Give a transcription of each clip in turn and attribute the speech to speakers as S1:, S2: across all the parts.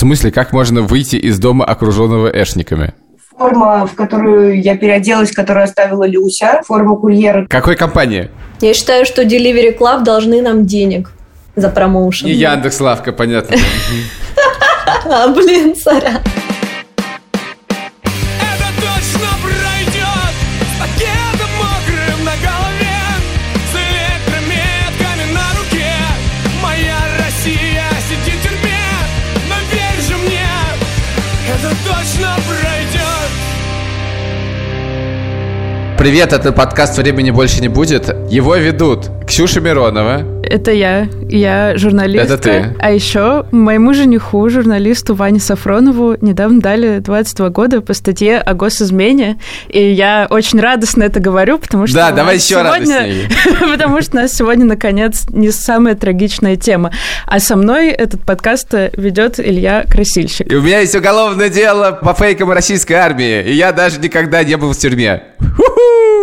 S1: смысле, как можно выйти из дома, окруженного эшниками?
S2: Форма, в которую я переоделась, которую оставила Люся, форма курьера.
S1: Какой компании?
S3: Я считаю, что Delivery Club должны нам денег за промоушен.
S1: Не Яндекс Лавка, понятно.
S3: А, блин, сорян.
S1: Привет, это подкаст «Времени больше не будет». Его ведут Ксюша Миронова.
S4: Это я. Я журналистка.
S1: Это ты.
S4: А еще моему жениху, журналисту Ване Сафронову, недавно дали 22 года по статье о госизмене. И я очень радостно это говорю, потому что...
S1: Да, давай еще радостнее.
S4: Потому что у нас сегодня, наконец, не самая трагичная тема. А со мной этот подкаст ведет Илья Красильщик.
S1: И у меня есть уголовное дело по фейкам российской армии, и я даже никогда не был в тюрьме.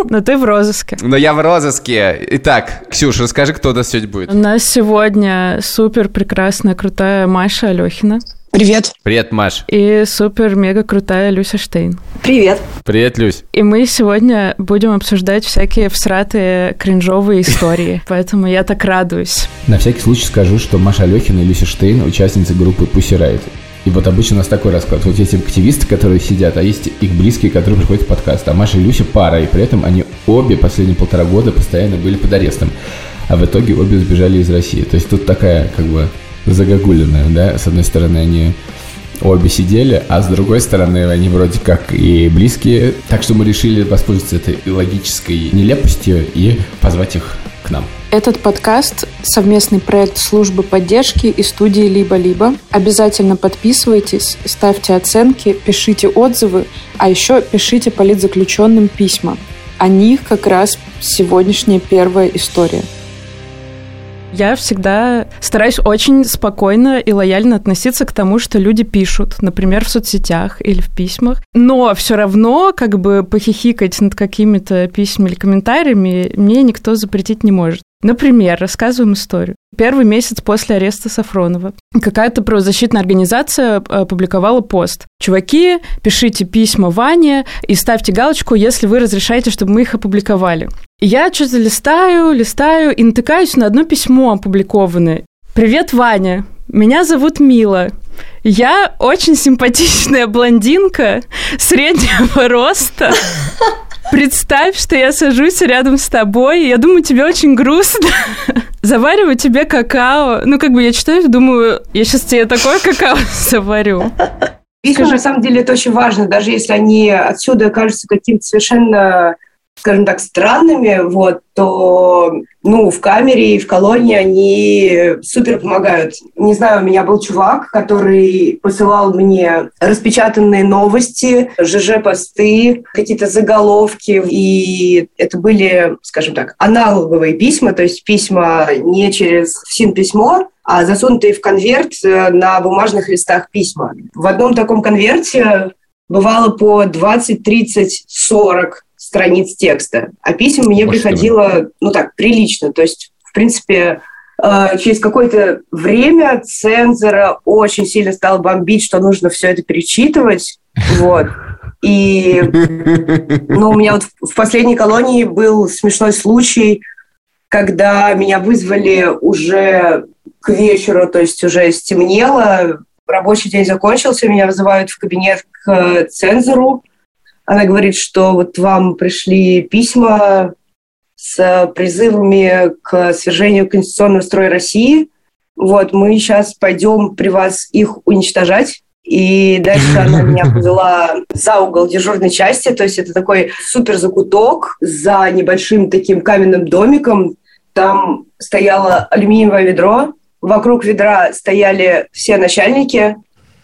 S4: Но ты в розыске.
S1: Но я в розыске. Итак, Ксюша, расскажи, кто у нас сегодня будет.
S4: У нас сегодня супер прекрасная, крутая Маша Алехина
S2: Привет.
S1: Привет, Маш.
S4: и супер мега крутая Люся Штейн.
S3: Привет.
S1: Привет, Люсь.
S4: И мы сегодня будем обсуждать всякие всратые кринжовые истории. Поэтому я так радуюсь.
S5: На всякий случай скажу, что Маша Алехина и Люся Штейн участницы группы Pussy Riot. И вот обычно у нас такой расклад. Вот есть активисты, которые сидят, а есть их близкие, которые приходят в подкаст. А Маша и Люся пара, и при этом они обе последние полтора года постоянно были под арестом. А в итоге обе сбежали из России. То есть тут такая, как бы, загогулиная, да? С одной стороны, они обе сидели, а с другой стороны, они вроде как и близкие. Так что мы решили воспользоваться этой логической нелепостью и позвать их к нам.
S6: Этот подкаст – совместный проект службы поддержки и студии «Либо-либо». Обязательно подписывайтесь, ставьте оценки, пишите отзывы, а еще пишите политзаключенным письма. О них как раз сегодняшняя первая история.
S4: Я всегда стараюсь очень спокойно и лояльно относиться к тому, что люди пишут, например, в соцсетях или в письмах. Но все равно как бы похихикать над какими-то письмами или комментариями мне никто запретить не может. Например, рассказываем историю. Первый месяц после ареста Сафронова какая-то правозащитная организация э, опубликовала пост. Чуваки, пишите письма Ване и ставьте галочку, если вы разрешаете, чтобы мы их опубликовали. Я что-то листаю, листаю и натыкаюсь на одно письмо опубликованное. «Привет, Ваня. Меня зовут Мила. Я очень симпатичная блондинка среднего роста. Представь, что я сажусь рядом с тобой, и я думаю, тебе очень грустно. Завариваю тебе какао. Ну, как бы я читаю, думаю, я сейчас тебе такое какао заварю.
S2: Письма, на самом деле, это очень важно, даже если они отсюда кажутся каким-то совершенно, скажем так, странными, вот, то, ну, в камере и в колонии они супер помогают. Не знаю, у меня был чувак, который посылал мне распечатанные новости, ЖЖ-посты, какие-то заголовки, и это были, скажем так, аналоговые письма, то есть письма не через СИН-письмо, а засунутые в конверт э, на бумажных листах письма. В одном таком конверте бывало по 20, 30, 40 страниц текста, а писем мне
S1: мой.
S2: приходило, ну так, прилично. То есть, в принципе, э, через какое-то время цензора очень сильно стал бомбить, что нужно все это перечитывать. Вот. И ну, у меня вот в в последней колонии был смешной случай, когда меня вызвали уже к вечеру, то есть уже стемнело, рабочий день закончился, меня вызывают в кабинет к э, цензору. Она говорит, что вот вам пришли письма с призывами к свержению конституционного строя России. Вот, мы сейчас пойдем при вас их уничтожать. И дальше она меня повела за угол дежурной части, то есть это такой супер закуток за небольшим таким каменным домиком. Там стояло алюминиевое ведро, вокруг ведра стояли все начальники,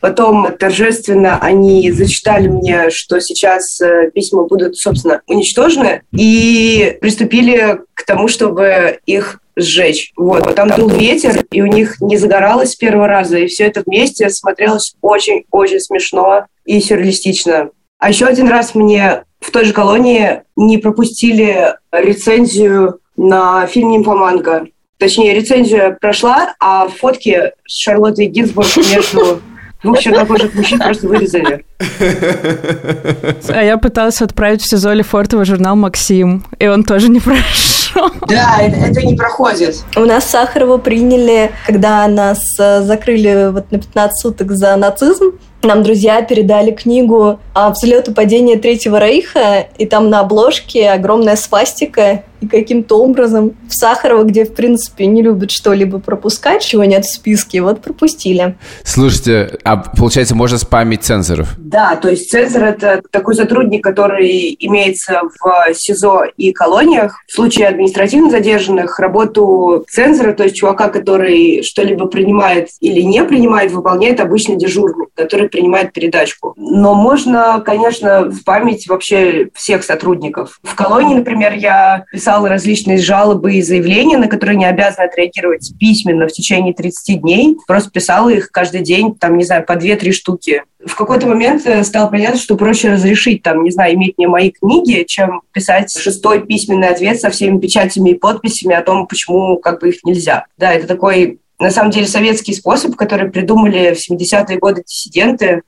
S2: Потом торжественно они зачитали мне, что сейчас э, письма будут, собственно, уничтожены, и приступили к тому, чтобы их сжечь. Вот. Там дул ветер, и у них не загоралось с первого раза, и все это вместе смотрелось очень-очень смешно и сюрреалистично. А еще один раз мне в той же колонии не пропустили рецензию на фильм «Нимфоманка». Точнее, рецензия прошла, а фотки с Шарлоттой Гинзбург между Общем, таких мужчин просто вырезали.
S4: А я пыталась отправить в СИЗО Лефортово журнал «Максим», и он тоже не прошел.
S2: Да, это, это не проходит.
S3: У нас Сахарова приняли, когда нас э, закрыли вот на 15 суток за нацизм. Нам друзья передали книгу о взлету падения Третьего Рейха, и там на обложке огромная свастика, и каким-то образом в Сахарова, где, в принципе, не любят что-либо пропускать, чего нет в списке, вот пропустили.
S1: Слушайте, а получается, можно спамить цензоров?
S2: Да, то есть цензор – это такой сотрудник, который имеется в СИЗО и колониях. В случае административно задержанных работу цензора, то есть чувака, который что-либо принимает или не принимает, выполняет обычно дежурный, который принимает передачку. Но можно, конечно, в память вообще всех сотрудников. В колонии, например, я писала различные жалобы и заявления, на которые не обязаны отреагировать письменно в течение 30 дней. Просто писала их каждый день, там, не знаю, по 2-3 штуки. В какой-то момент э, стало понятно, что проще разрешить, там, не знаю, иметь мне мои книги, чем писать шестой письменный ответ со всеми печатями и подписями о том, почему как бы их нельзя. Да, это такой на самом деле советский способ, который придумали в 70-е годы диссиденты,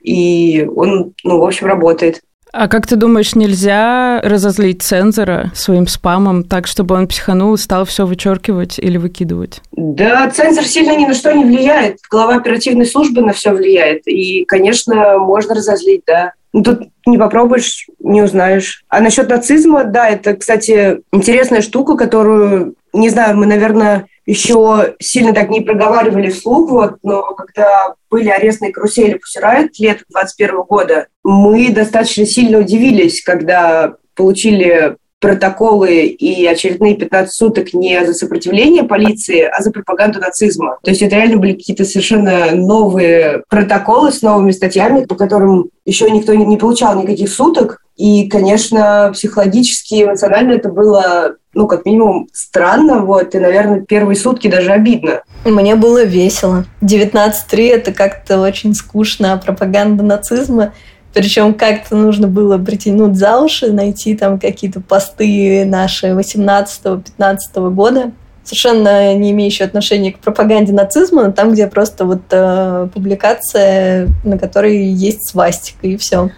S2: и он, ну, в общем, работает.
S4: А как ты думаешь, нельзя разозлить цензора своим спамом так, чтобы он психанул и стал все вычеркивать или выкидывать?
S2: Да, цензор сильно ни на что не влияет. Глава оперативной службы на все влияет. И, конечно, можно разозлить, да. Ну, тут не попробуешь, не узнаешь. А насчет нацизма, да, это, кстати, интересная штука, которую, не знаю, мы, наверное, еще сильно так не проговаривали вслух, вот, но когда были арестные карусели Пусирайт лето 21 года, мы достаточно сильно удивились, когда получили протоколы и очередные 15 суток не за сопротивление полиции, а за пропаганду нацизма. То есть это реально были какие-то совершенно новые протоколы с новыми статьями, по которым еще никто не получал никаких суток. И, конечно, психологически, эмоционально это было, ну, как минимум, странно, вот, и, наверное, первые сутки даже обидно.
S3: Мне было весело. 19.3 — это как-то очень скучно, а пропаганда нацизма причем как-то нужно было притянуть за уши, найти там какие-то посты наши 18-15 года, совершенно не имеющие отношения к пропаганде нацизма, но там, где просто вот э, публикация, на которой есть свастика, и все.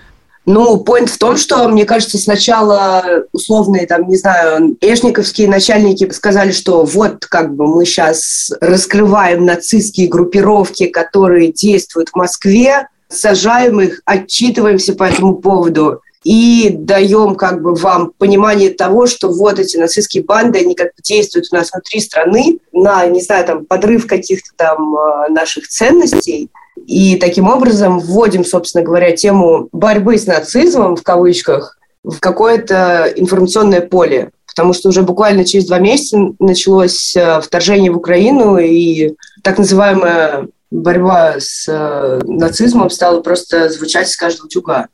S2: Ну, point в том, что, мне кажется, сначала условные, там, не знаю, эшниковские начальники сказали, что вот, как бы, мы сейчас раскрываем нацистские группировки, которые действуют в Москве, сажаем их, отчитываемся по этому поводу и даем как бы вам понимание того, что вот эти нацистские банды, они как бы действуют у нас внутри страны на, не знаю, там, подрыв каких-то там э, наших ценностей. И таким образом вводим, собственно говоря, тему борьбы с нацизмом, в кавычках, в какое-то информационное поле. Потому что уже буквально через два месяца началось э, вторжение в Украину, и так называемая борьба с э, нацизмом стала просто звучать с каждого утюга.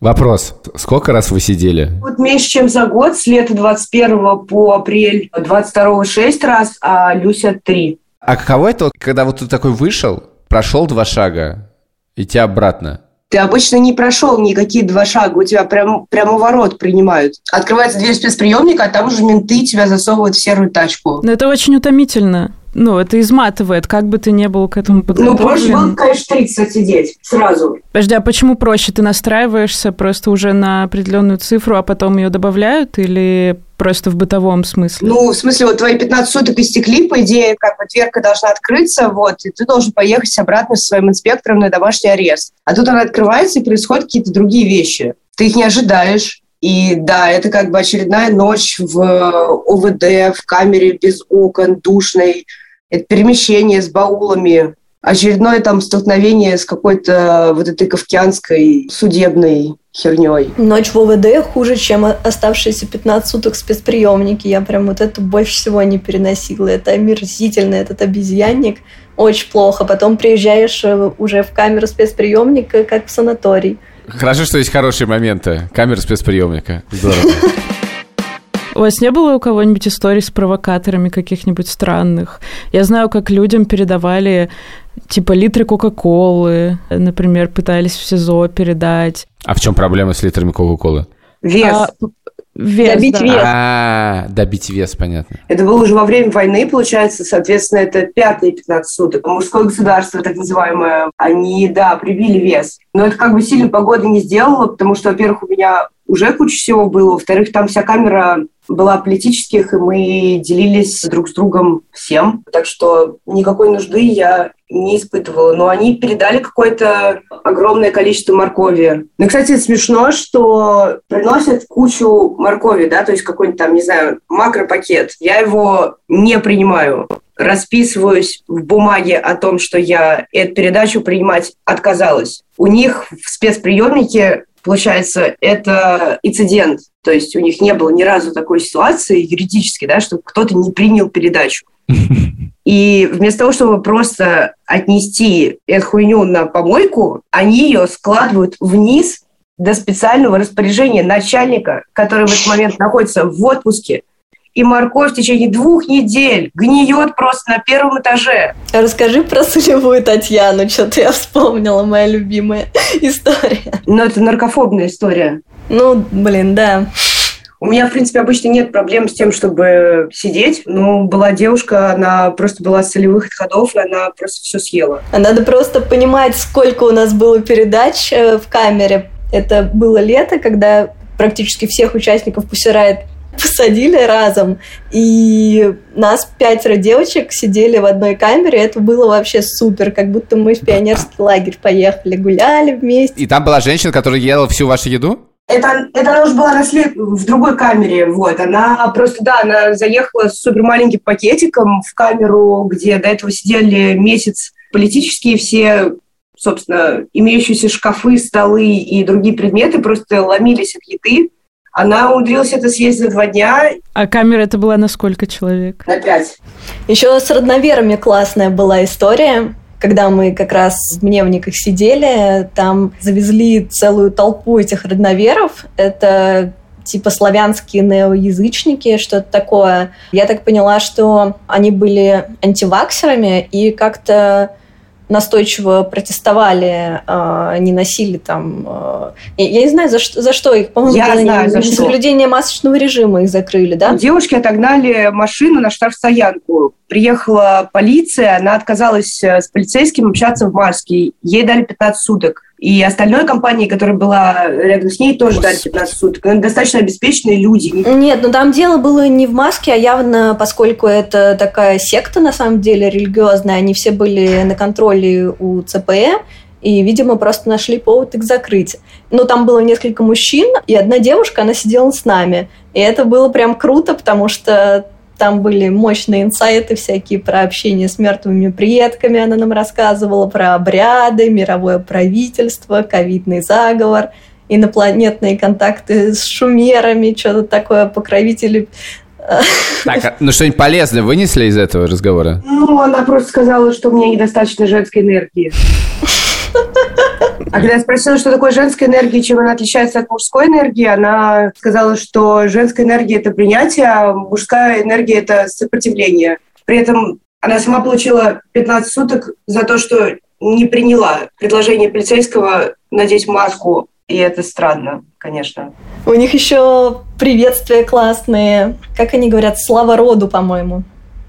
S1: Вопрос. Сколько раз вы сидели?
S2: Вот меньше, чем за год, с лета 21 по апрель 22 6 раз, а Люся 3.
S1: А каково это, когда вот ты такой вышел, прошел два шага, и тебя обратно?
S2: Ты обычно не прошел никакие два шага, у тебя прям, прямо ворот принимают. Открывается дверь спецприемника, а там уже менты тебя засовывают в серую тачку.
S4: Но это очень утомительно ну, это изматывает, как бы ты не был к этому подготовлен.
S2: Ну, проще было, конечно, 30 сидеть сразу.
S4: Подожди, а почему проще? Ты настраиваешься просто уже на определенную цифру, а потом ее добавляют или просто в бытовом смысле?
S2: Ну, в смысле, вот твои 15 суток истекли, по идее, как бы дверка должна открыться, вот, и ты должен поехать обратно со своим инспектором на домашний арест. А тут она открывается, и происходят какие-то другие вещи. Ты их не ожидаешь, и да, это как бы очередная ночь в ОВД, в камере без окон, душной, это перемещение с баулами, очередное там столкновение с какой-то вот этой кавкианской судебной херней.
S3: Ночь в ОВД хуже, чем оставшиеся 15 суток спецприемники. Я прям вот это больше всего не переносила. Это омерзительно, этот обезьянник. Очень плохо. Потом приезжаешь э, уже в камеру спецприемника, как в санаторий.
S1: Хорошо, что есть хорошие моменты. Камера спецприемника. Здорово.
S4: У вас не было у кого-нибудь историй с провокаторами каких-нибудь странных? Я знаю, как людям передавали типа литры Кока-Колы, например, пытались в СИЗО передать.
S1: А в чем проблема с литрами Кока-Колы?
S2: Вес. А,
S4: Вес,
S3: Добить
S4: да.
S3: вес.
S1: А, добить вес, понятно.
S2: Это было уже во время войны, получается, соответственно, это пятые 15 суток. Мужское государство, так называемое, они, да, прибили вес. Но это как бы сильно погода не сделала, потому что, во-первых, у меня уже куча всего было, во-вторых, там вся камера была политических, и мы делились друг с другом всем. Так что никакой нужды я не испытывала. Но они передали какое-то огромное количество моркови. Ну, кстати, смешно, что приносят кучу моркови, да, то есть какой-нибудь там, не знаю, макропакет. Я его не принимаю расписываюсь в бумаге о том, что я эту передачу принимать отказалась. У них в спецприемнике, получается, это инцидент. То есть у них не было ни разу такой ситуации юридически, да, чтобы кто-то не принял передачу. И вместо того, чтобы просто отнести эту хуйню на помойку, они ее складывают вниз до специального распоряжения начальника, который в этот момент находится в отпуске. И морковь в течение двух недель гниет просто на первом этаже.
S3: Расскажи про солевую Татьяну, что-то я вспомнила, моя любимая история.
S2: Но это наркофобная история.
S3: Ну, блин, да.
S2: У меня, в принципе, обычно нет проблем с тем, чтобы сидеть. Но была девушка, она просто была с солевых отходов, и она просто все съела.
S3: А Надо просто понимать, сколько у нас было передач э, в камере. Это было лето, когда практически всех участников Пусирает посадили разом, и нас пятеро девочек сидели в одной камере, это было вообще супер, как будто мы в пионерский лагерь поехали, гуляли вместе.
S1: И там была женщина, которая ела всю вашу еду?
S2: Это, это она уже была на след... в другой камере, вот. Она просто, да, она заехала с супер маленьким пакетиком в камеру, где до этого сидели месяц политические все, собственно, имеющиеся шкафы, столы и другие предметы просто ломились от еды. Она умудрилась это съесть за два дня
S4: А камера это была на сколько человек?
S2: на пять.
S3: Еще с родноверами классная была история. Когда мы как раз в Мневниках сидели, там завезли целую толпу этих родноверов. Это типа славянские неоязычники, что-то такое. Я так поняла, что они были антиваксерами и как-то настойчиво протестовали, э, не носили там... э, я, я не знаю, за что, за что их, по-моему,
S2: Я
S3: за
S2: знаю, за что.
S3: несоблюдение масочного режима их закрыли, да?
S2: Девушки отогнали машину на штрафстоянку. Приехала полиция, она отказалась э, с полицейским общаться в маске. Ей дали 15 суток. И остальной компании, которая была рядом с ней, тоже дали 15 суток. Достаточно обеспеченные люди.
S3: Нет, ну там дело было не в маске, а явно, поскольку это такая секта, на самом деле, религиозная, они все были на контроле у ЦПЭ, и, видимо, просто нашли повод их закрыть. Но там было несколько мужчин, и одна девушка, она сидела с нами. И это было прям круто, потому что там были мощные инсайты всякие про общение с мертвыми предками, она нам рассказывала про обряды, мировое правительство, ковидный заговор, инопланетные контакты с шумерами, что-то такое, покровители
S1: Так, а, ну что-нибудь полезное вынесли из этого разговора?
S2: Ну, она просто сказала, что у меня недостаточно женской энергии. А когда я спросила, что такое женская энергия, чем она отличается от мужской энергии, она сказала, что женская энергия – это принятие, а мужская энергия – это сопротивление. При этом она сама получила 15 суток за то, что не приняла предложение полицейского надеть маску. И это странно, конечно.
S3: У них еще приветствия классные. Как они говорят, слава роду, по-моему.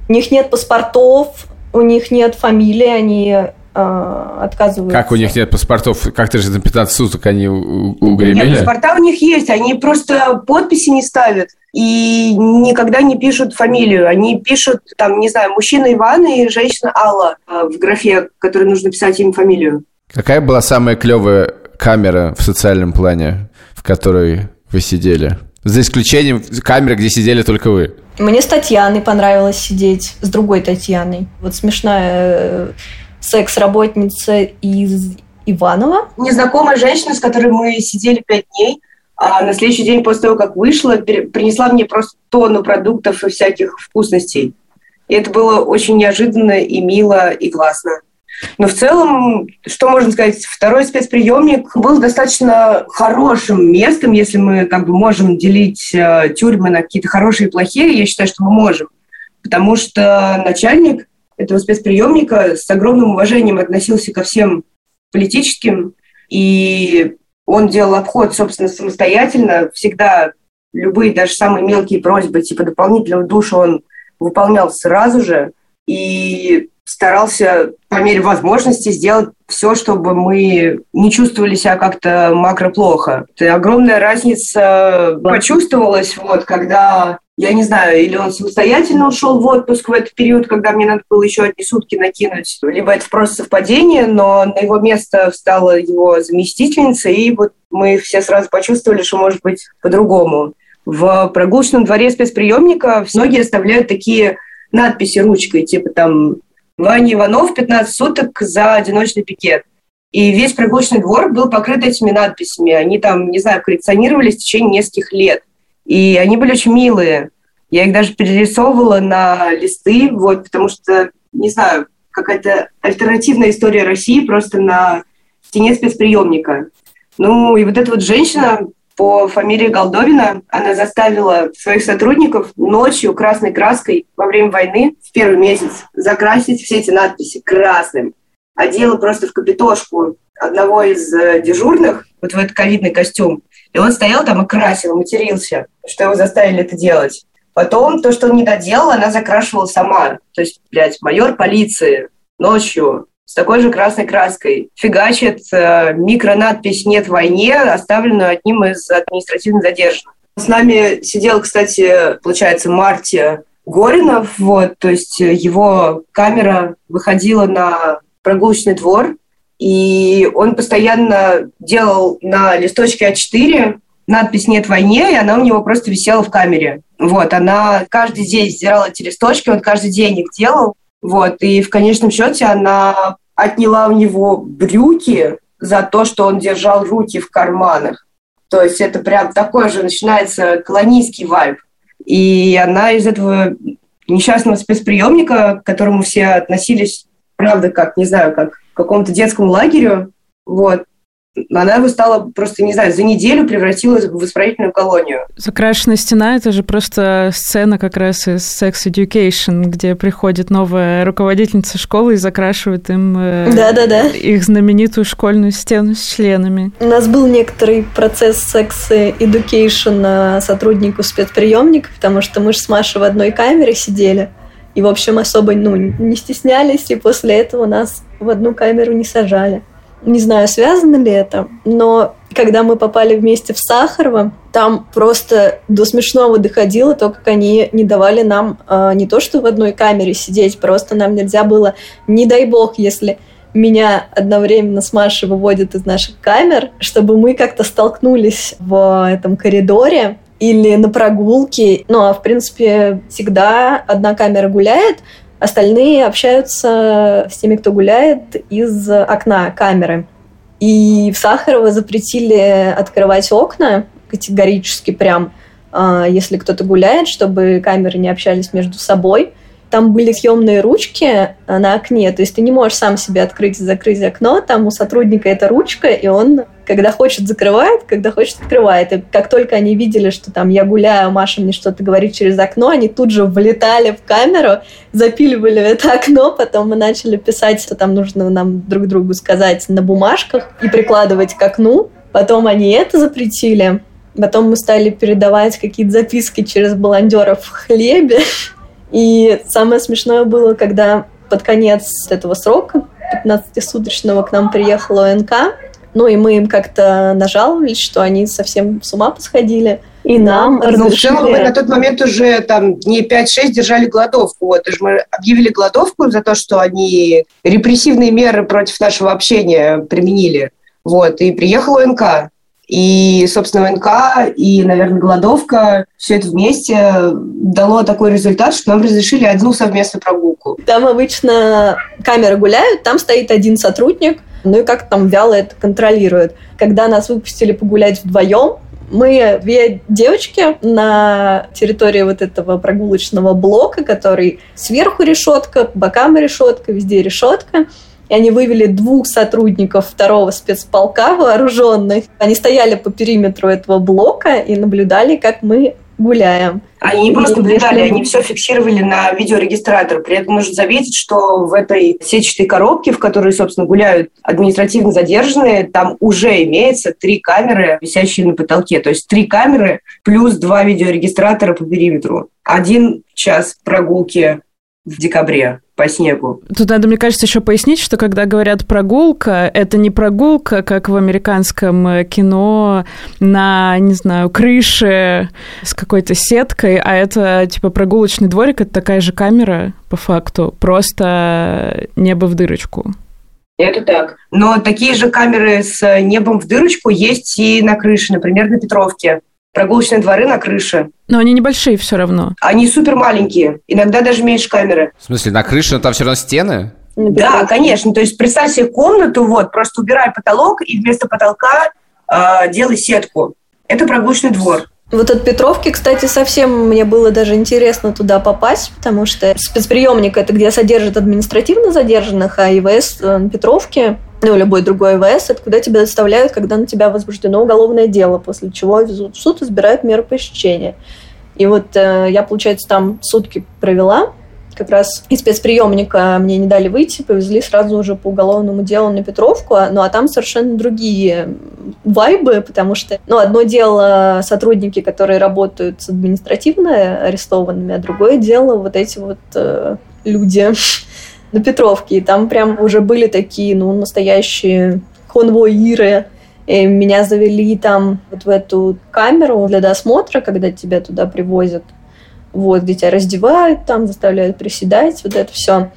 S3: У них нет паспортов, у них нет фамилии, они отказываются.
S1: Как у них нет паспортов? Как ты же на 15 суток они у- у-
S2: Нет,
S1: угремели?
S2: паспорта у них есть, они просто подписи не ставят и никогда не пишут фамилию. Они пишут, там, не знаю, мужчина Иван и женщина Алла а, в графе, в которой нужно писать им фамилию.
S1: Какая была самая клевая камера в социальном плане, в которой вы сидели? За исключением камеры, где сидели только вы.
S3: Мне с Татьяной понравилось сидеть, с другой Татьяной. Вот смешная э, секс-работница из Иванова.
S2: Незнакомая женщина, с которой мы сидели пять дней, а на следующий день после того, как вышла, принесла мне просто тонну продуктов и всяких вкусностей. И это было очень неожиданно и мило, и классно. Но в целом, что можно сказать, второй спецприемник был достаточно хорошим местом, если мы как бы можем делить э, тюрьмы на какие-то хорошие и плохие, я считаю, что мы можем. Потому что начальник этого спецприемника с огромным уважением относился ко всем политическим, и он делал обход, собственно, самостоятельно, всегда любые, даже самые мелкие просьбы, типа дополнительного душа он выполнял сразу же. И старался по мере возможности сделать все, чтобы мы не чувствовали себя как-то макро плохо. Это огромная разница почувствовалась, вот, когда я не знаю, или он самостоятельно ушел в отпуск в этот период, когда мне надо было еще одни сутки накинуть, либо это просто совпадение, но на его место встала его заместительница, и вот мы все сразу почувствовали, что может быть по-другому. В прогулочном дворе спецприемника многие оставляют такие надписи ручкой, типа там Ваня Иванов 15 суток за одиночный пикет. И весь прогулочный двор был покрыт этими надписями. Они там, не знаю, коллекционировались в течение нескольких лет. И они были очень милые. Я их даже перерисовывала на листы, вот, потому что, не знаю, какая-то альтернативная история России просто на стене спецприемника. Ну, и вот эта вот женщина по фамилии Голдовина, она заставила своих сотрудников ночью красной краской во время войны в первый месяц закрасить все эти надписи красным. Одела просто в капитошку одного из э, дежурных, вот в этот ковидный костюм, и он стоял там и красил, матерился, что его заставили это делать. Потом то, что он не доделал, она закрашивала сама. То есть, блядь, майор полиции ночью с такой же красной краской фигачит э, микронадпись «Нет войне», оставленную одним из административно задержанных. С нами сидел, кстати, получается, Марти Горинов, вот, то есть его камера выходила на прогулочный двор, и он постоянно делал на листочке А4 надпись «Нет войне», и она у него просто висела в камере. Вот, она каждый день сдирала эти листочки, он каждый день их делал. Вот, и в конечном счете она отняла у него брюки за то, что он держал руки в карманах. То есть это прям такой же начинается колонийский вайб. И она из этого несчастного спецприемника, к которому все относились, правда, как, не знаю, как какому-то детскому лагерю, вот, она его стала просто, не знаю, за неделю превратилась в исправительную колонию.
S4: Закрашенная стена — это же просто сцена как раз из Sex Education, где приходит новая руководительница школы и закрашивает им э,
S3: Да-да-да.
S4: их знаменитую школьную стену с членами.
S3: У нас был некоторый процесс секс-education сотруднику спецприемника, потому что мы же с Машей в одной камере сидели. И, в общем, особо ну, не стеснялись, и после этого нас в одну камеру не сажали. Не знаю, связано ли это, но когда мы попали вместе в Сахарово, там просто до смешного доходило то, как они не давали нам э, не то, что в одной камере сидеть, просто нам нельзя было, не дай бог, если меня одновременно с Машей выводят из наших камер, чтобы мы как-то столкнулись в этом коридоре, или на прогулке. Ну, а в принципе, всегда одна камера гуляет, остальные общаются с теми, кто гуляет из окна камеры. И в Сахарово запретили открывать окна категорически прям, а, если кто-то гуляет, чтобы камеры не общались между собой – там были съемные ручки э, на окне, то есть ты не можешь сам себе открыть и закрыть окно, там у сотрудника эта ручка, и он, когда хочет, закрывает, когда хочет, открывает. И как только они видели, что там я гуляю, Маша мне что-то говорит через окно, они тут же влетали в камеру, запиливали это окно, потом мы начали писать, что там нужно нам друг другу сказать на бумажках и прикладывать к окну. Потом они это запретили. Потом мы стали передавать какие-то записки через баландеров в хлебе. И самое смешное было, когда под конец этого срока, 15-суточного, к нам приехал ОНК, ну и мы им как-то нажаловались, что они совсем с ума посходили. И нам
S2: Но разрешили... в целом мы на тот момент уже там дней 5-6 держали голодовку. Вот, же мы объявили голодовку за то, что они репрессивные меры против нашего общения применили. Вот, и приехал ОНК. И, собственно, ВНК и, наверное, голодовка, все это вместе дало такой результат, что нам разрешили одну совместную прогулку.
S3: Там обычно камеры гуляют, там стоит один сотрудник, ну и как там вяло это контролирует. Когда нас выпустили погулять вдвоем, мы две девочки на территории вот этого прогулочного блока, который сверху решетка, по бокам решетка, везде решетка и они вывели двух сотрудников второго спецполка вооруженных. Они стояли по периметру этого блока и наблюдали, как мы гуляем.
S2: Они не просто наблюдали, они все фиксировали на видеорегистратор. При этом нужно заметить, что в этой сетчатой коробке, в которой, собственно, гуляют административно задержанные, там уже имеется три камеры, висящие на потолке. То есть три камеры плюс два видеорегистратора по периметру. Один час прогулки в декабре по снегу.
S4: Тут надо, мне кажется, еще пояснить, что когда говорят прогулка, это не прогулка, как в американском э, кино, на, не знаю, крыше с какой-то сеткой, а это типа прогулочный дворик, это такая же камера, по факту, просто небо в дырочку.
S2: Это так. Но такие же камеры с небом в дырочку есть и на крыше, например, на Петровке. Прогулочные дворы на крыше.
S4: Но они небольшие все равно.
S2: Они супер маленькие, иногда даже меньше камеры.
S1: В смысле, на крыше, но там все равно стены?
S2: Да, конечно. То есть представь себе комнату, вот, просто убирай потолок и вместо потолка э, делай сетку. Это прогулочный двор.
S3: Вот от Петровки, кстати, совсем мне было даже интересно туда попасть, потому что спецприемник это где содержат административно задержанных, а ИВС э, на Петровке, ну, любой другой ИВС, это куда тебя доставляют, когда на тебя возбуждено уголовное дело, после чего везут в суд и избирают меры пресечения. И вот э, я, получается, там сутки провела, как раз из спецприемника мне не дали выйти, повезли сразу уже по уголовному делу на Петровку, ну а там совершенно другие вайбы, потому что, ну, одно дело сотрудники, которые работают с административно арестованными, а другое дело вот эти вот э, люди на Петровке. И там прям уже были такие, ну, настоящие конвоиры, и меня завели там вот в эту камеру для досмотра, когда тебя туда привозят вот, где тебя раздевают, там заставляют приседать, вот это все.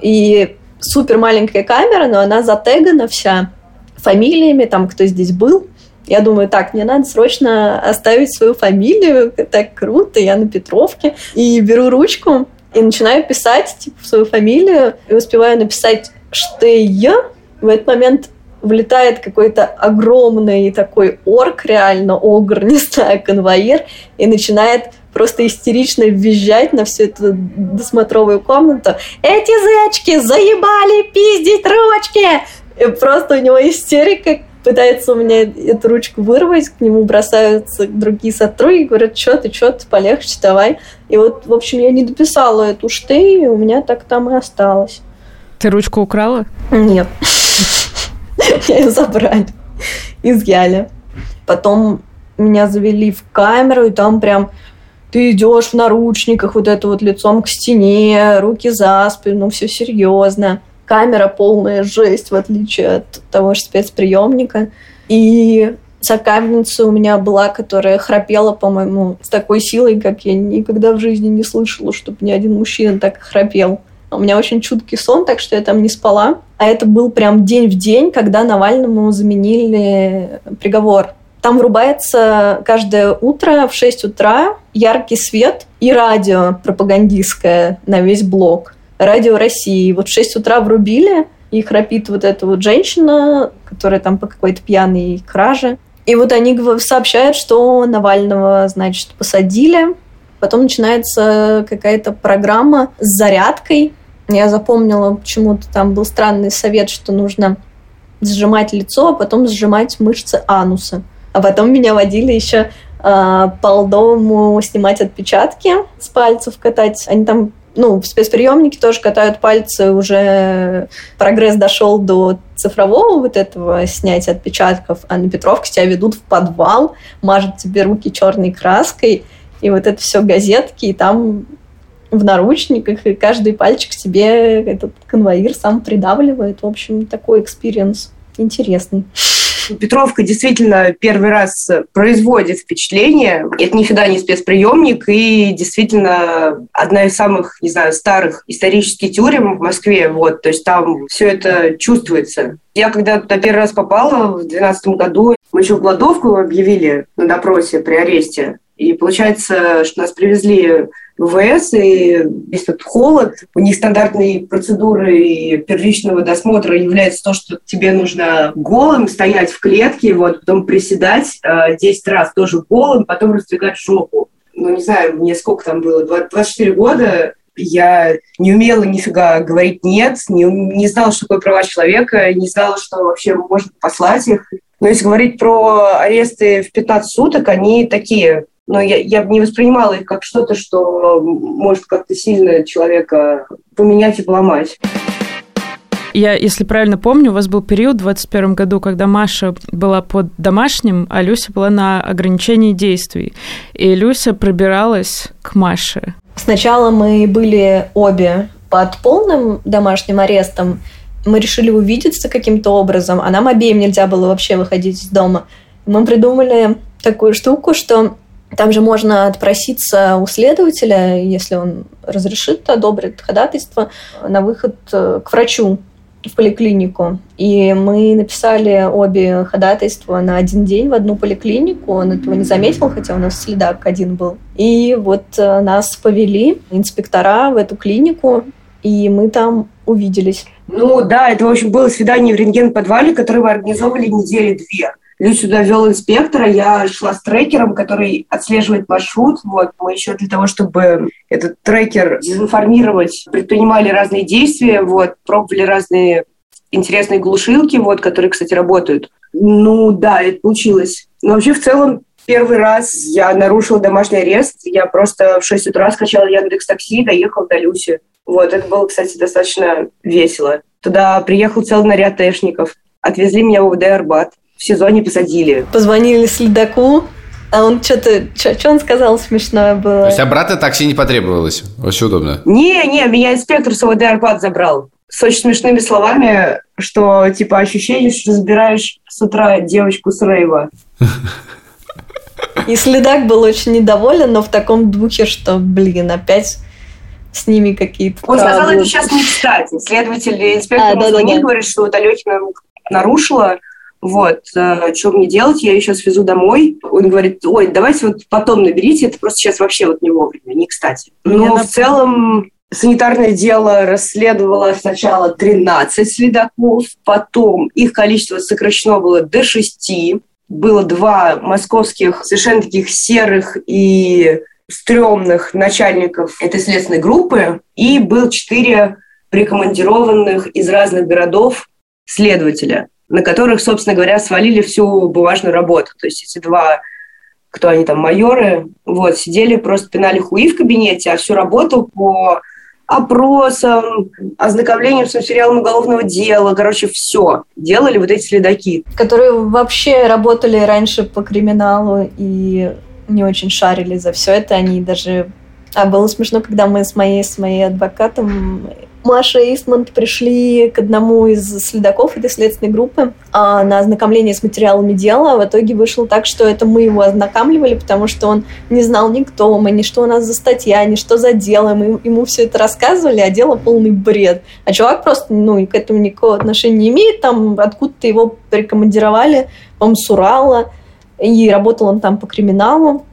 S3: И супер маленькая камера, но она затегана вся фамилиями, там, кто здесь был. Я думаю, так, мне надо срочно оставить свою фамилию, так круто, я на Петровке. И беру ручку и начинаю писать, типа, свою фамилию, и успеваю написать «Штея». В этот момент влетает какой-то огромный такой орк, реально огр, не знаю, конвоир, и начинает просто истерично визжать на всю эту досмотровую комнату. Эти зечки заебали пиздить ручки! И просто у него истерика, пытается у меня эту ручку вырвать, к нему бросаются другие сотрудники, говорят, что ты, что ты, полегче, давай. И вот, в общем, я не дописала эту штей, и у меня так там и осталось.
S4: Ты ручку украла?
S3: Нет. Я ее забрали. Изъяли. Потом меня завели в камеру, и там прям ты идешь в наручниках, вот это вот лицом к стене, руки за спину, все серьезно. Камера полная жесть, в отличие от того же спецприемника. И сокамерница у меня была, которая храпела, по-моему, с такой силой, как я никогда в жизни не слышала, чтобы ни один мужчина так храпел. У меня очень чуткий сон, так что я там не спала. А это был прям день в день, когда Навальному заменили приговор. Там врубается каждое утро в 6 утра яркий свет и радио пропагандистское на весь блок. Радио России. Вот в 6 утра врубили, и храпит вот эта вот женщина, которая там по какой-то пьяной краже. И вот они сообщают, что Навального, значит, посадили. Потом начинается какая-то программа с зарядкой. Я запомнила, почему-то там был странный совет, что нужно сжимать лицо, а потом сжимать мышцы ануса. А потом меня водили еще а, по дому снимать отпечатки с пальцев катать. Они там, ну, в спецприемнике тоже катают пальцы, уже прогресс дошел до цифрового вот этого снятия отпечатков, а на Петровке тебя ведут в подвал, мажут тебе руки черной краской, и вот это все газетки, и там в наручниках, и каждый пальчик себе этот конвоир сам придавливает. В общем, такой experience интересный.
S2: Петровка действительно первый раз производит впечатление. Это нифига не спецприемник и действительно одна из самых, не знаю, старых исторических тюрем в Москве. Вот, то есть там все это чувствуется. Я когда туда первый раз попала в 2012 году, мы еще голодовку объявили на допросе при аресте. И получается, что нас привезли ВВС, и весь этот холод, у них стандартной процедурой первичного досмотра является то, что тебе нужно голым стоять в клетке, вот, потом приседать э, 10 раз тоже голым, потом раздвигать жопу. Ну, не знаю, мне сколько там было, 24 года, я не умела нифига говорить «нет», не, не знала, что такое права человека, не знала, что вообще можно послать их. Но если говорить про аресты в 15 суток, они такие но я, я не воспринимала их как что-то, что может как-то сильно человека поменять и поломать.
S4: Я, если правильно помню, у вас был период в 2021 году, когда Маша была под домашним, а Люся была на ограничении действий. И Люся пробиралась к Маше.
S3: Сначала мы были обе под полным домашним арестом. Мы решили увидеться каким-то образом, а нам обеим нельзя было вообще выходить из дома. Мы придумали такую штуку, что там же можно отпроситься у следователя, если он разрешит, одобрит ходатайство, на выход э, к врачу в поликлинику. И мы написали обе ходатайства на один день в одну поликлинику. Он этого не заметил, хотя у нас следак один был. И вот э, нас повели инспектора в эту клинику, и мы там увиделись.
S2: Ну да, это, в общем, было свидание в рентген-подвале, которое мы организовывали недели две. Люсю сюда вел инспектора, я шла с трекером, который отслеживает маршрут. Вот, мы еще для того, чтобы этот трекер информировать, предпринимали разные действия, вот, пробовали разные интересные глушилки, вот, которые, кстати, работают. Ну да, это получилось. Но вообще в целом первый раз я нарушила домашний арест. Я просто в 6 утра скачала Яндекс Такси, доехала до Люси. Вот, это было, кстати, достаточно весело. Туда приехал целый наряд тэшников. Отвезли меня в УВД Арбат в сезоне посадили.
S3: Позвонили следаку, а он что-то... Что он сказал смешное было?
S1: То есть обратно такси не потребовалось? Очень удобно.
S2: Не, не, меня инспектор с ОВД Арбат забрал. С очень смешными словами, что типа ощущение, что забираешь с утра девочку с рейва.
S3: И следак был очень недоволен, но в таком духе, что, блин, опять с ними какие-то
S2: Он сказал, это сейчас не кстати. Следователь, инспектор а, да, да, да. говорит, что вот Алехина нарушила, вот, э, что мне делать, я ее сейчас везу домой. Он говорит, ой, давайте вот потом наберите, это просто сейчас вообще вот не вовремя, не кстати. Но в целом санитарное дело расследовало сначала 13 следаков, потом их количество сокращено было до 6. Было два московских совершенно таких серых и стрёмных начальников этой следственной группы, и был четыре прикомандированных из разных городов следователя на которых, собственно говоря, свалили всю бумажную работу. То есть эти два, кто они там, майоры, вот, сидели, просто пинали хуи в кабинете, а всю работу по опросам, ознакомлением с материалом уголовного дела, короче, все делали вот эти следаки.
S3: Которые вообще работали раньше по криминалу и не очень шарили за все это, они даже... А было смешно, когда мы с моей, с моей адвокатом Маша и Истмонт пришли к одному из следаков этой следственной группы а, на ознакомление с материалами дела. В итоге вышло так, что это мы его ознакомливали, потому что он не знал никто, мы, ни что у нас за статья, ни что за дело. Мы ему все это рассказывали, а дело полный бред. А чувак просто ну, к этому никакого отношения не имеет. Там откуда-то его рекомендировали, по-моему, с Урала. И работал он там по криминалу.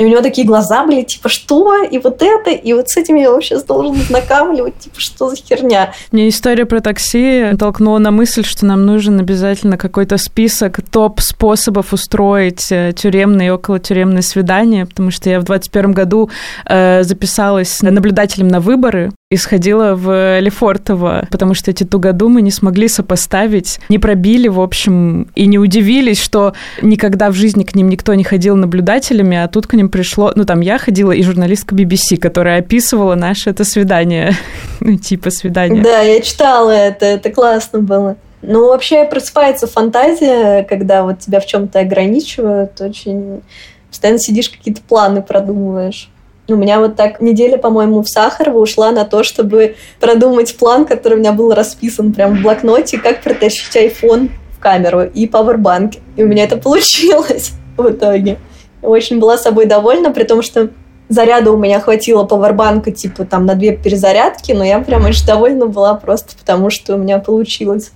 S3: И у него такие глаза были, типа, что? И вот это? И вот с этим я вообще должен знакомливать, типа, что за херня?
S4: Мне история про такси толкнула на мысль, что нам нужен обязательно какой-то список топ-способов устроить э, тюремные и околотюремные свидания, потому что я в 21 году э, записалась наблюдателем на выборы, и сходила в Лефортово, потому что эти тугодумы не смогли сопоставить, не пробили, в общем, и не удивились, что никогда в жизни к ним никто не ходил наблюдателями, а тут к ним пришло, ну там я ходила и журналистка BBC, которая описывала наше это свидание, ну типа свидание.
S3: Да, я читала это, это классно было. Ну, вообще просыпается фантазия, когда вот тебя в чем-то ограничивают, очень... Постоянно сидишь, какие-то планы продумываешь. У меня вот так неделя, по-моему, в Сахарово ушла на то, чтобы продумать план, который у меня был расписан прямо в блокноте, как протащить iPhone в камеру и пауэрбанк. И у меня это получилось в итоге. Очень была собой довольна, при том, что заряда у меня хватило пауэрбанка типа там на две перезарядки, но я прям очень довольна была просто потому, что у меня получилось.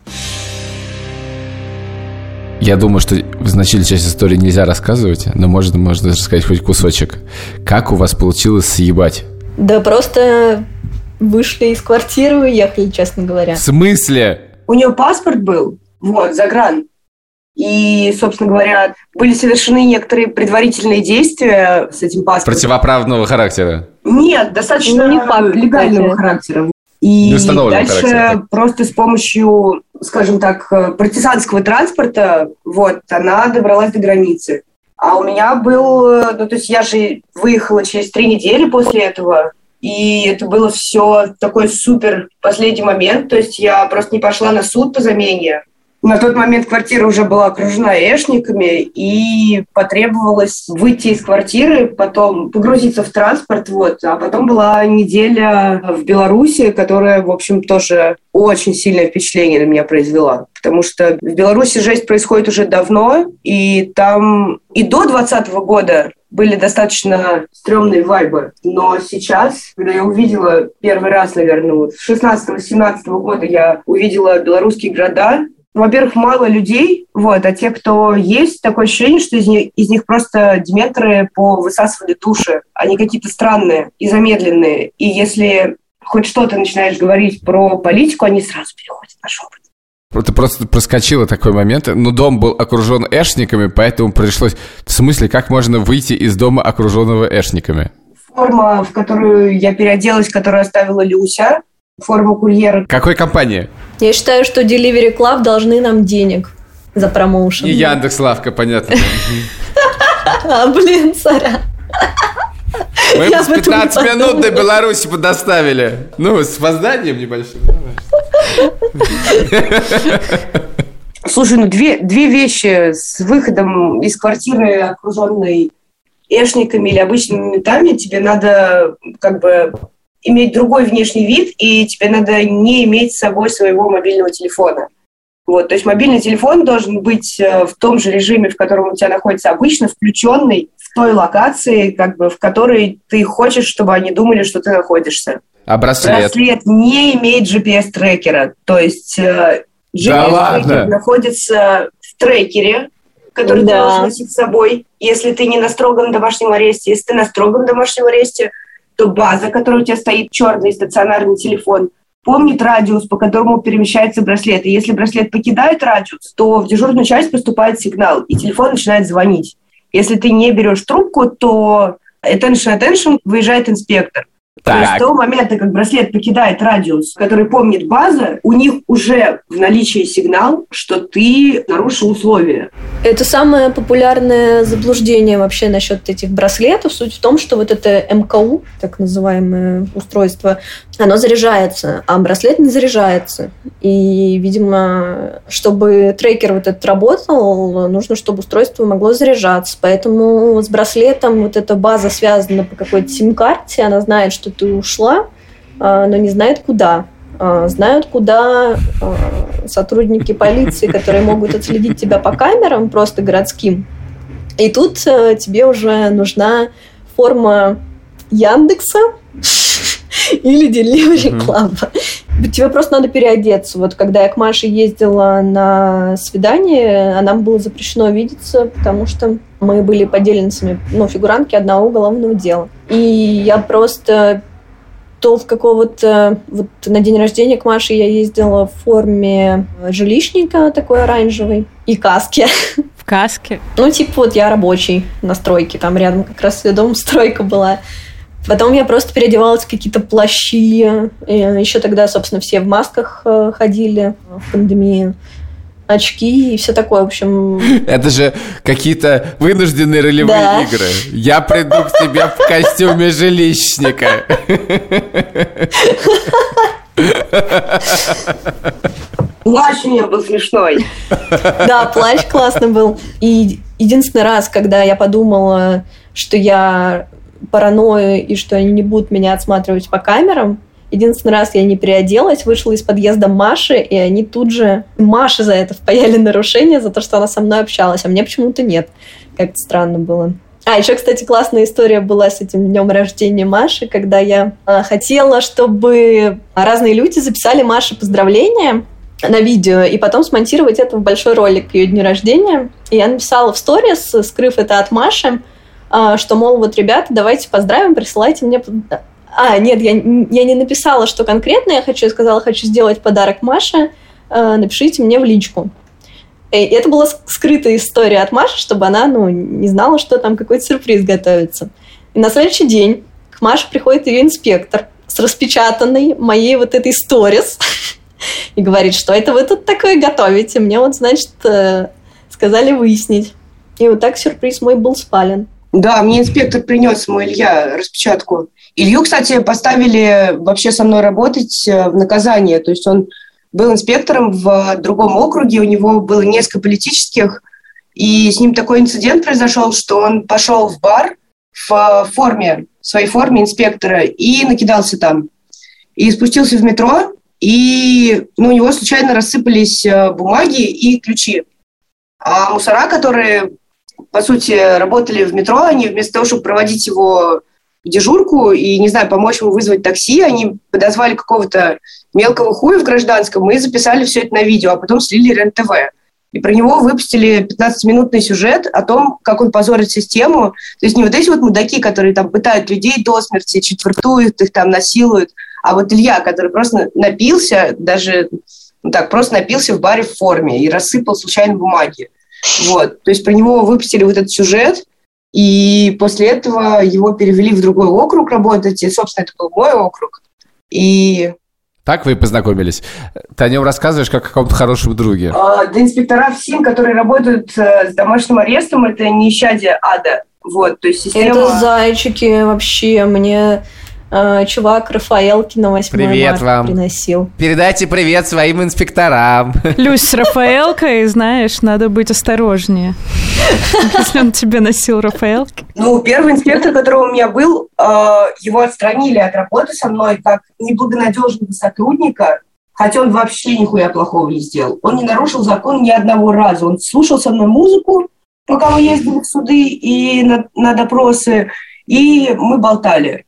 S1: Я думаю, что значительную часть истории нельзя рассказывать, но можно, можно рассказать хоть кусочек. Как у вас получилось съебать?
S3: Да просто вышли из квартиры и уехали, честно говоря.
S1: В смысле?
S2: У нее паспорт был, вот, загран. И, собственно говоря, были совершены некоторые предварительные действия с этим паспортом.
S1: Противоправного характера?
S2: Нет, достаточно ну, не факт, легального характера. И дальше характера. просто с помощью, скажем так, партизанского транспорта, вот, она добралась до границы. А у меня был, э, ну, то есть я же выехала через три недели после этого, и это было все такой супер последний момент, то есть я просто не пошла на суд по замене, на тот момент квартира уже была окружена эшниками, и потребовалось выйти из квартиры, потом погрузиться в транспорт, вот. А потом была неделя в Беларуси, которая, в общем, тоже очень сильное впечатление на меня произвела. Потому что в Беларуси жесть происходит уже давно, и там и до 2020 года были достаточно стрёмные вайбы. Но сейчас, когда я увидела первый раз, наверное, вот с 16-17 года я увидела белорусские города, во-первых, мало людей, вот, а те, кто есть, такое ощущение, что из них, из них просто дементоры высасывали души. Они какие-то странные и замедленные. И если хоть что-то начинаешь говорить про политику, они сразу переходят на шепот.
S1: Ты просто проскочила такой момент. Ну, дом был окружен эшниками, поэтому пришлось... В смысле, как можно выйти из дома, окруженного эшниками?
S2: Форма, в которую я переоделась, которую оставила Люся, форму курьера.
S1: Какой компании?
S3: Я считаю, что Delivery Club должны нам денег за промоушен.
S1: И Яндекс Лавка, понятно.
S3: А, блин, сорян.
S1: Мы с 15 минут до Беларуси подоставили. Ну, с опозданием небольшим.
S2: Слушай, ну две, две вещи с выходом из квартиры, окруженной эшниками или обычными метами, тебе надо как бы иметь другой внешний вид, и тебе надо не иметь с собой своего мобильного телефона. Вот, то есть мобильный телефон должен быть э, в том же режиме, в котором у тебя находится обычно, включенный в той локации, как бы, в которой ты хочешь, чтобы они думали, что ты находишься.
S1: А браслет?
S2: Браслет не имеет GPS-трекера. То есть э, GPS-трекер да находится в трекере, который да. ты должен носить с собой. Если ты не на строгом домашнем аресте, если ты на строгом домашнем аресте, то база, которая у тебя стоит, черный стационарный телефон, помнит радиус, по которому перемещается браслет. И если браслет покидает радиус, то в дежурную часть поступает сигнал, и телефон начинает звонить. Если ты не берешь трубку, то attention, attention, выезжает инспектор. Так. То есть с того момента, как браслет покидает радиус, который помнит база, у них уже в наличии сигнал, что ты нарушил условия.
S3: Это самое популярное заблуждение вообще насчет этих браслетов. Суть в том, что вот это МКУ, так называемое устройство, оно заряжается, а браслет не заряжается. И, видимо, чтобы трекер вот этот работал, нужно, чтобы устройство могло заряжаться. Поэтому с браслетом вот эта база связана по какой-то сим-карте, она знает, что ты ушла, а, но не знает куда. А, знают, куда а, сотрудники полиции, которые могут отследить тебя по камерам, просто городским. И тут тебе уже нужна форма Яндекса или Delivery Club. Тебе просто надо переодеться. Вот когда я к Маше ездила на свидание, нам было запрещено видеться, потому что мы были поделенцами, ну, фигурантки одного уголовного дела. И я просто толк какого-то... Вот на день рождения к Маше я ездила в форме жилищника такой оранжевой и каске.
S4: В каске?
S3: Ну, типа вот я рабочий на стройке, там рядом как раз дом стройка была. Потом я просто переодевалась в какие-то плащи. И еще тогда, собственно, все в масках э, ходили в пандемию очки и все такое, в общем...
S1: Это же какие-то вынужденные ролевые да. игры. Я приду к тебе в костюме жилищника.
S2: Плащ у меня был смешной.
S3: Да, плащ классно был. И единственный раз, когда я подумала, что я паранойю и что они не будут меня отсматривать по камерам, Единственный раз я не переоделась, вышла из подъезда Маши, и они тут же Маше за это впаяли нарушение, за то, что она со мной общалась, а мне почему-то нет. Как-то странно было. А, еще, кстати, классная история была с этим днем рождения Маши, когда я а, хотела, чтобы разные люди записали Маше поздравления на видео и потом смонтировать это в большой ролик к ее дню рождения. И я написала в сторис, скрыв это от Маши, что, мол, вот, ребята, давайте поздравим, присылайте мне а, нет, я, я не написала, что конкретно я хочу. Я сказала, хочу сделать подарок Маше. Э, напишите мне в личку. И это была скрытая история от Маши, чтобы она ну, не знала, что там какой-то сюрприз готовится. И на следующий день к Маше приходит ее инспектор с распечатанной моей вот этой сторис и говорит, что это вы тут такое готовите. Мне вот, значит, э, сказали выяснить. И вот так сюрприз мой был спален.
S2: Да, мне инспектор принес мой Илья распечатку. Илью, кстати, поставили вообще со мной работать э, в наказание. То есть он был инспектором в другом округе, у него было несколько политических, и с ним такой инцидент произошел, что он пошел в бар в форме, в своей форме инспектора и накидался там. И спустился в метро, и ну, у него случайно рассыпались э, бумаги и ключи. А мусора, которые по сути, работали в метро, они вместо того, чтобы проводить его в дежурку и, не знаю, помочь ему вызвать такси, они подозвали какого-то мелкого хуя в гражданском и записали все это на видео, а потом слили РЕН-ТВ. И про него выпустили 15-минутный сюжет о том, как он позорит систему. То есть не вот эти вот мудаки, которые там пытают людей до смерти, четвертуют их, там насилуют, а вот Илья, который просто напился, даже ну так, просто напился в баре в форме и рассыпал случайно бумаги. Вот. То есть про него выпустили вот этот сюжет, и после этого его перевели в другой округ работать, и, собственно, это был мой округ. И
S1: так вы и познакомились. Ты о нем рассказываешь как о каком-то хорошем друге.
S2: А, да, инспектора ФСИН, которые работают э, с домашним арестом, это не исчадие ада. Вот, то есть система...
S3: Это зайчики вообще. Мне э, чувак Рафаэлки на 8
S1: Привет
S3: марта
S1: вам.
S3: приносил.
S1: Передайте привет своим инспекторам.
S4: Люсь, с Рафаэлкой, знаешь, надо быть осторожнее. Если он тебе носил Рафаэлки.
S2: Ну, первый инспектор, который у меня был, э, его отстранили от работы со мной как неблагонадежного сотрудника, хотя он вообще нихуя плохого не сделал. Он не нарушил закон ни одного раза. Он слушал со мной музыку, пока мы ездили в суды и на, на допросы, и мы болтали.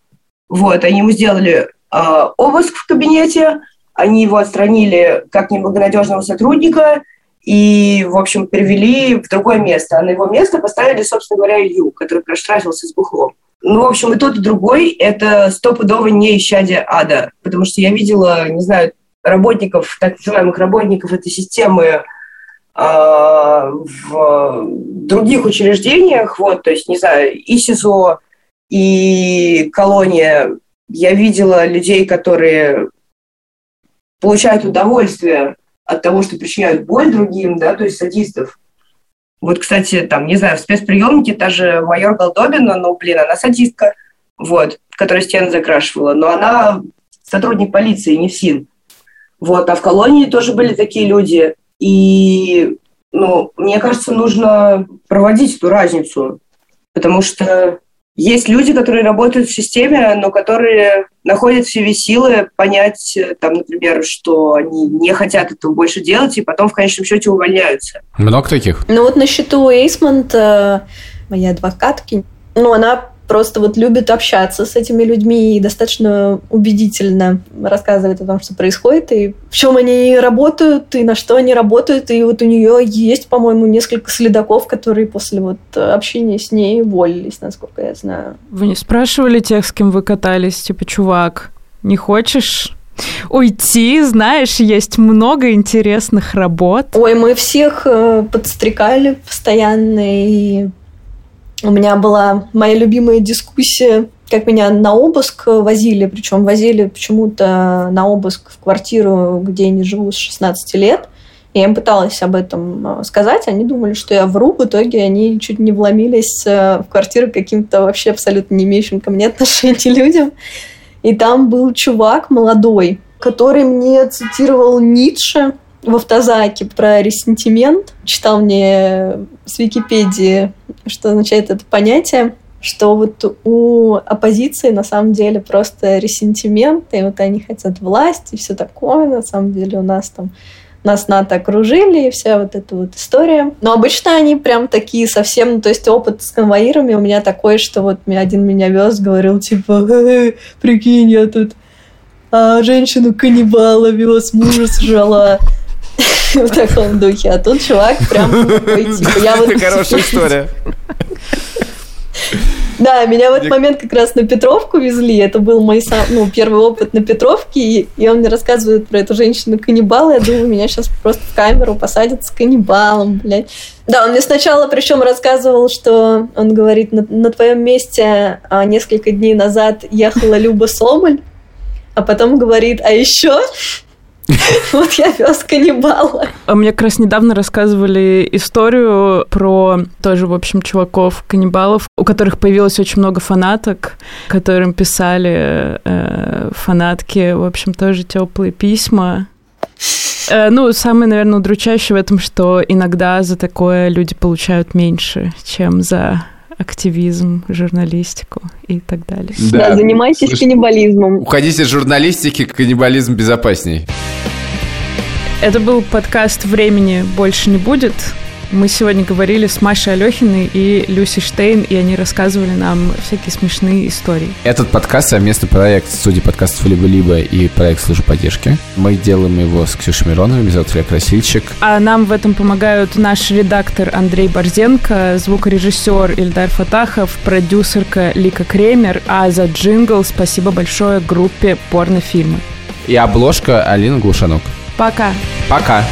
S2: Вот, они ему сделали э, обыск в кабинете, они его отстранили как неблагонадежного сотрудника и, в общем, перевели в другое место. А на его место поставили, собственно говоря, Илью, который проштрафился с бухлом. Ну, в общем, и тот, и другой – это стопудово не исчадие ада, потому что я видела, не знаю, работников, так называемых работников этой системы а, в других учреждениях, вот, то есть, не знаю, и СИЗО, и колония. Я видела людей, которые получают удовольствие от того, что причиняют боль другим, да, то есть садистов. Вот, кстати, там, не знаю, в спецприемнике та же майор Голдобина, ну, блин, она садистка, вот, которая стены закрашивала, но она сотрудник полиции, не ФСИН. Вот, а в колонии тоже были такие люди. И, ну, мне кажется, нужно проводить эту разницу, потому что есть люди, которые работают в системе, но которые находят в себе силы понять, э, там, например, что они не хотят этого больше делать, и потом в конечном счете увольняются.
S1: Много таких?
S3: Ну вот на счету Эйсмонт, э, моей адвокатки, ну она просто вот любит общаться с этими людьми и достаточно убедительно рассказывает о том, что происходит, и в чем они работают, и на что они работают. И вот у нее есть, по-моему, несколько следаков, которые после вот общения с ней уволились, насколько я знаю.
S4: Вы не спрашивали тех, с кем вы катались? Типа, чувак, не хочешь уйти, знаешь, есть много интересных работ.
S3: Ой, мы всех э, подстрекали постоянно, и у меня была моя любимая дискуссия, как меня на обыск возили, причем возили почему-то на обыск в квартиру, где я не живу с 16 лет. Я им пыталась об этом э, сказать, они думали, что я вру, в итоге они чуть не вломились э, в квартиру каким-то вообще абсолютно не имеющим ко мне отношения людям. И там был чувак молодой, который мне цитировал Ницше, в автозаке про ресентимент. Читал мне с Википедии, что означает это понятие что вот у оппозиции на самом деле просто ресентимент, и вот они хотят власти и все такое. На самом деле у нас там нас НАТО окружили, и вся вот эта вот история. Но обычно они прям такие совсем, ну, то есть опыт с конвоирами у меня такой, что вот один меня вез, говорил, типа, прикинь, я тут а, женщину-каннибала вез, мужа сжала. в таком духе. А тут чувак прям такой, типа, я вот...
S1: Это хорошая история.
S3: Да, меня в этот момент как раз на Петровку везли. Это был мой сам, ну, первый опыт на Петровке. И, и он мне рассказывает про эту женщину-каннибала. Я думаю, меня сейчас просто в камеру посадят с каннибалом, блядь. Да, он мне сначала причем рассказывал, что он говорит, на, на твоем месте а, несколько дней назад ехала Люба Соболь, а потом говорит, а еще Вот я пес каннибала.
S4: А Мне как раз недавно рассказывали историю про тоже, в общем, чуваков-каннибалов, у которых появилось очень много фанаток, которым писали э, фанатки, в общем, тоже теплые письма. Э, ну, самое, наверное, удручающее в этом, что иногда за такое люди получают меньше, чем за активизм, журналистику и так далее.
S3: Да, занимайтесь
S1: Слушай,
S3: каннибализмом.
S1: Уходите из журналистики, каннибализм безопасней.
S4: Это был подкаст «Времени больше не будет». Мы сегодня говорили с Машей Алехиной и Люси Штейн, и они рассказывали нам всякие смешные истории.
S1: Этот подкаст совместный проект студии подкастов «Либо-либо» и проект службы поддержки. Мы делаем его с Ксюшей Мироновой, меня зовут Илья Красильчик.
S4: А нам в этом помогают наш редактор Андрей Борзенко, звукорежиссер Ильдар Фатахов, продюсерка Лика Кремер, а за джингл спасибо большое группе «Порнофильмы».
S1: И обложка Алина Глушанок.
S4: Пока!
S1: Пока!